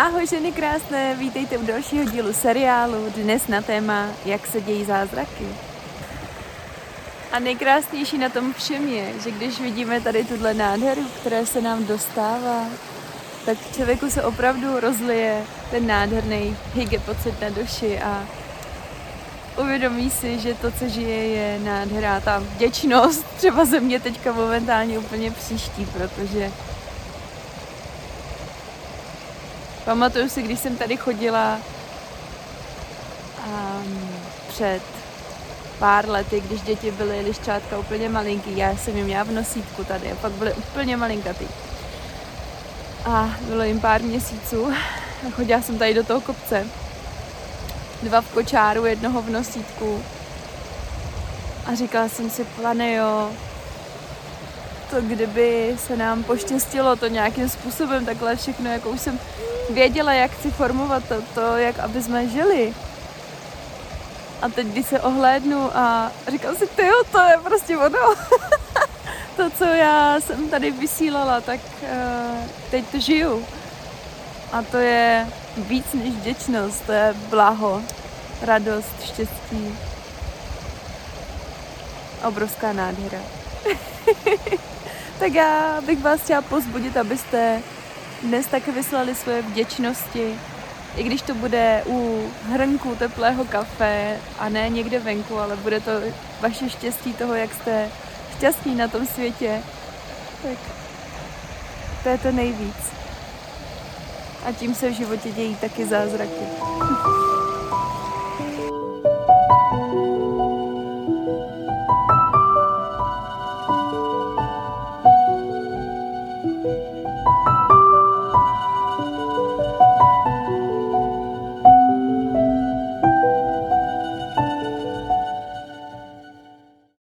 Ahoj ženy krásné, vítejte u dalšího dílu seriálu, dnes na téma, jak se dějí zázraky. A nejkrásnější na tom všem je, že když vidíme tady tuhle nádheru, které se nám dostává, tak člověku se opravdu rozlije ten nádherný hygge pocit na duši a uvědomí si, že to, co žije, je nádhera. Ta vděčnost třeba ze mě teďka momentálně úplně příští, protože Pamatuju si, když jsem tady chodila um, před pár lety, když děti byly liščátka úplně malinký, já jsem jim měla v nosítku tady a pak byly úplně malinkatý. A bylo jim pár měsíců a chodila jsem tady do toho kopce. Dva v kočáru, jednoho v nosítku. A říkala jsem si, pane jo, to kdyby se nám poštěstilo to nějakým způsobem takhle všechno, jako už jsem věděla, jak chci formovat to, to jak aby jsme žili. A teď, když se ohlédnu a říkám si, ty to je prostě ono. to, co já jsem tady vysílala, tak uh, teď to žiju. A to je víc než vděčnost, to je blaho, radost, štěstí. Obrovská nádhera. tak já bych vás chtěla pozbudit, abyste dnes taky vyslali svoje vděčnosti, i když to bude u hrnku teplého kafe a ne někde venku, ale bude to vaše štěstí toho, jak jste šťastní na tom světě, tak to je to nejvíc. A tím se v životě dějí taky zázraky.